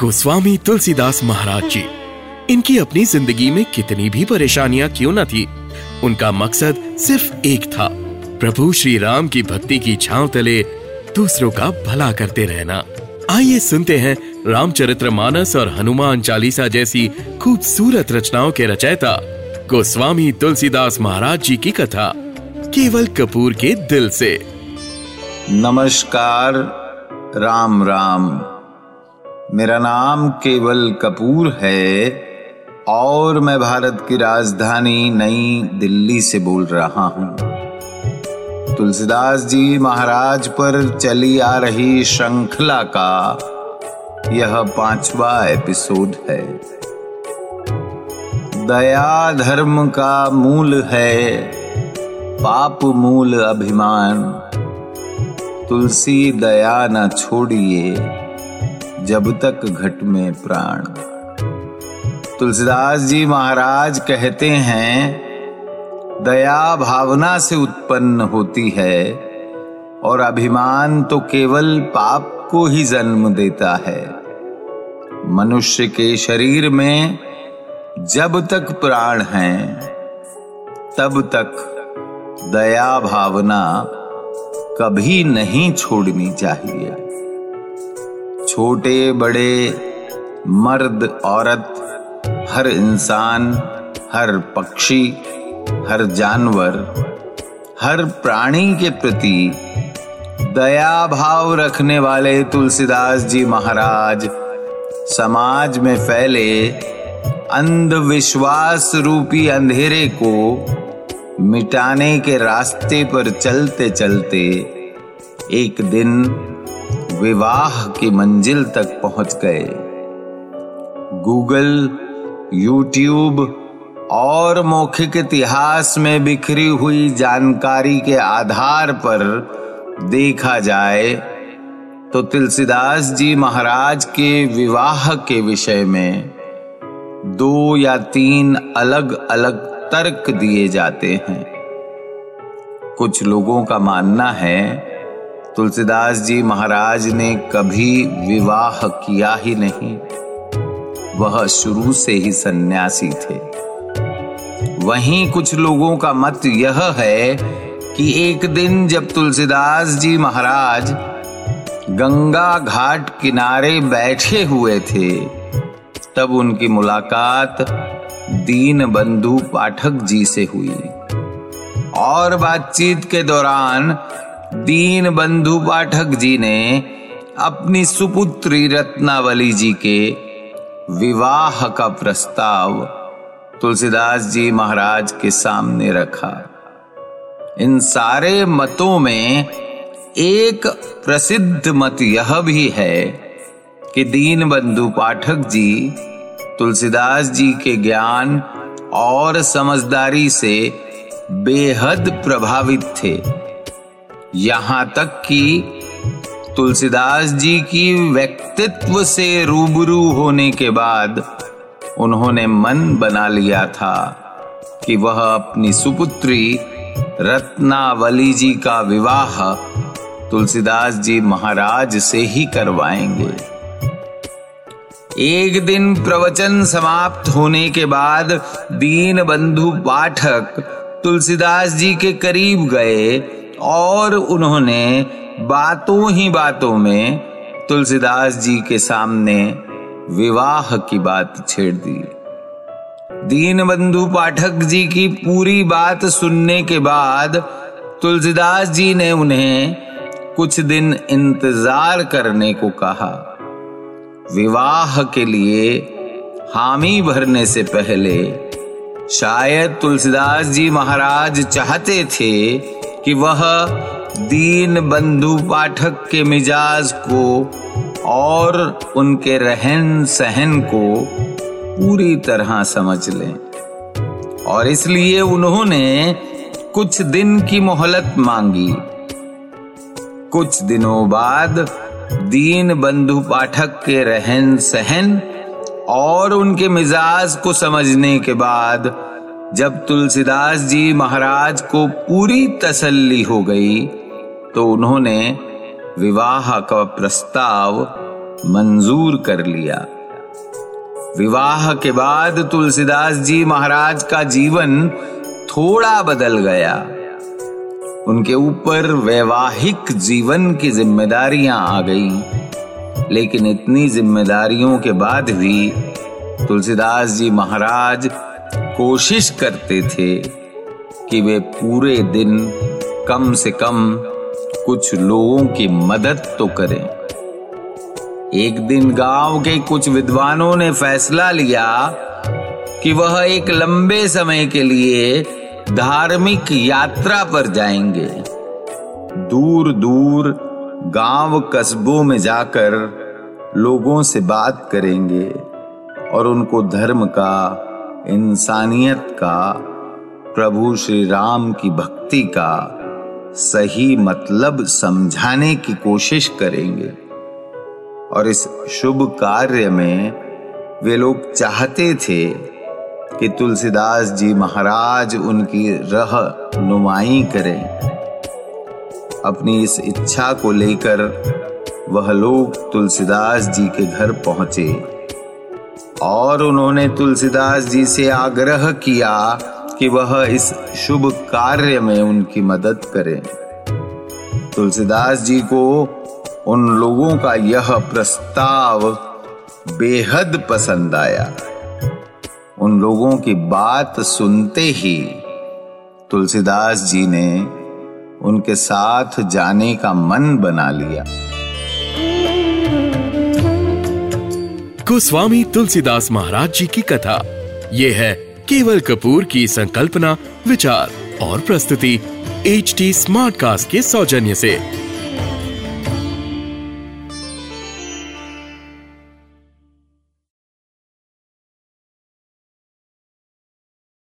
गोस्वामी तुलसीदास महाराज जी, इनकी अपनी ज़िंदगी में कितनी भी परेशानियाँ क्यों न थी, उनका मकसद सिर्फ़ एक था, प्रभु श्री राम की भक्ति की छांव तले दूसरों का भला करते रहना। आइए सुनते हैं रामचरित्र मानस और हनुमान चालीसा जैसी खूबसूरत रचनाओं के रचयिता गोस्वामी तुलसीदास महाराज जी की कथा, केवल कपूर के दिल से। नमस्कार, राम राम। मेरा नाम केवल कपूर है और मैं भारत की राजधानी नई दिल्ली से बोल रहा हूँ। तुलसीदास जी महाराज पर चली आ रही श्रृंखला का यह पांचवा एपिसोड है। दया धर्म का मूल है, पाप मूल अभिमान। तुलसी दया न छोड़िए। जब तक घट में प्राण। तुलसीदास जी महाराज कहते हैं, दया भावना से उत्पन्न होती है और अभिमान तो केवल पाप को ही जन्म देता है। मनुष्य के शरीर में जब तक प्राण है, तब तक दया भावना कभी नहीं छोड़नी चाहिए। छोटे, बड़े, मर्द, औरत, हर इंसान, हर पक्षी, हर जानवर, हर प्राणी के प्रति दया भाव रखने वाले तुलसीदास जी महाराज समाज में फैले अंधविश्वास रूपी अंधेरे को मिटाने के रास्ते पर चलते चलते एक दिन विवाह की मंजिल तक पहुँच गए। गूगल, यूट्यूब और मौखिक इतिहास में बिखरी हुई जानकारी के आधार पर देखा जाए तो तुलसीदास जी महाराज के विवाह के विषय में दो या तीन अलग अलग तर्क दिए जाते हैं। कुछ लोगों का मानना है तुलसीदास जी महाराज ने कभी विवाह किया ही नहीं। वह शुरू से ही सन्यासी थे। वहीं कुछ लोगों का मत यह है कि एक दिन जब तुलसीदास जी महाराज गंगा घाट किनारे बैठे हुए थे, तब उनकी मुलाकात दीन बंधु पाठक जी से हुई। और बातचीत के दौरान दीन बंधु पाठक जी ने अपनी सुपुत्री रत्नावली जी के विवाह का प्रस्ताव तुलसीदास जी महाराज के सामने रखा। इन सारे मतों में एक प्रसिद्ध मत यह भी है कि दीन बंधु पाठक जी तुलसीदास जी के ज्ञान और समझदारी से बेहद प्रभावित थे। यहाँ तक कि तुलसीदास जी की व्यक्तित्व से रूबरू होने के बाद उन्होंने मन बना लिया था कि वह अपनी सुपुत्री रत्नावली जी का विवाह तुलसीदास जी महाराज से ही करवाएँगे। एक दिन प्रवचन समाप्त होने के बाद दीन बंधु पाठक तुलसीदास जी के करीब गए और उन्होंने बातों ही बातों में तुलसीदास जी के सामने विवाह की बात छेड़ दी। दीन बंधु पाठक जी की पूरी बात सुनने के बाद तुलसीदास जी ने उन्हें कुछ दिन इंतज़ार करने को कहा। विवाह के लिए हामी भरने से पहले शायद तुलसीदास जी महाराज चाहते थे कि वह दीन बंधु पाठक के मिजाज को और उनके रहन सहन को पूरी तरह समझ लें। और इसलिए उन्होंने कुछ दिन की मोहलत मांगी। कुछ दिनों बाद दीन बंधु पाठक के रहन सहन और उनके मिजाज को समझने के बाद जब तुलसीदास जी महाराज को पूरी तसल्ली हो गई तो उन्होंने विवाह का प्रस्ताव मंजूर कर लिया। विवाह के बाद तुलसीदास जी महाराज का जीवन थोड़ा बदल गया। उनके ऊपर वैवाहिक जीवन की जिम्मेदारियाँ आ गई, लेकिन इतनी जिम्मेदारियों के बाद भी तुलसीदास जी महाराज कोशिश करते थे कि वे पूरे दिन कम से कम कुछ लोगों की मदद तो करें। एक दिन गाँव के कुछ विद्वानों ने फैसला लिया कि वह एक लंबे समय के लिए धार्मिक यात्रा पर जाएँगे। दूर दूर गाँव कस्बों में जाकर लोगों से बात करेंगे और उनको धर्म का इंसानियत का, प्रभु श्री राम की भक्ति का सही मतलब समझाने की कोशिश करेंगे। और इस शुभ कार्य में वे लोग चाहते थे कि तुलसीदास जी महाराज उनकी रह नुमाई करें। अपनी इस इच्छा को लेकर वह लोग तुलसीदास जी के घर पहुँचे। और उन्होंने तुलसीदास जी से आग्रह किया कि वह इस शुभ कार्य में उनकी मदद करें। तुलसीदास जी को उन लोगों का यह प्रस्ताव बेहद पसंद आया। उन लोगों की बात सुनते ही तुलसीदास जी ने उनके साथ जाने का मन बना लिया। गोस्वामी तुलसीदास महाराज जी की कथा। ये है केवल कपूर की संकल्पना, विचार और प्रस्तुति एच टी स्मार्ट कास्ट के सौजन्य से।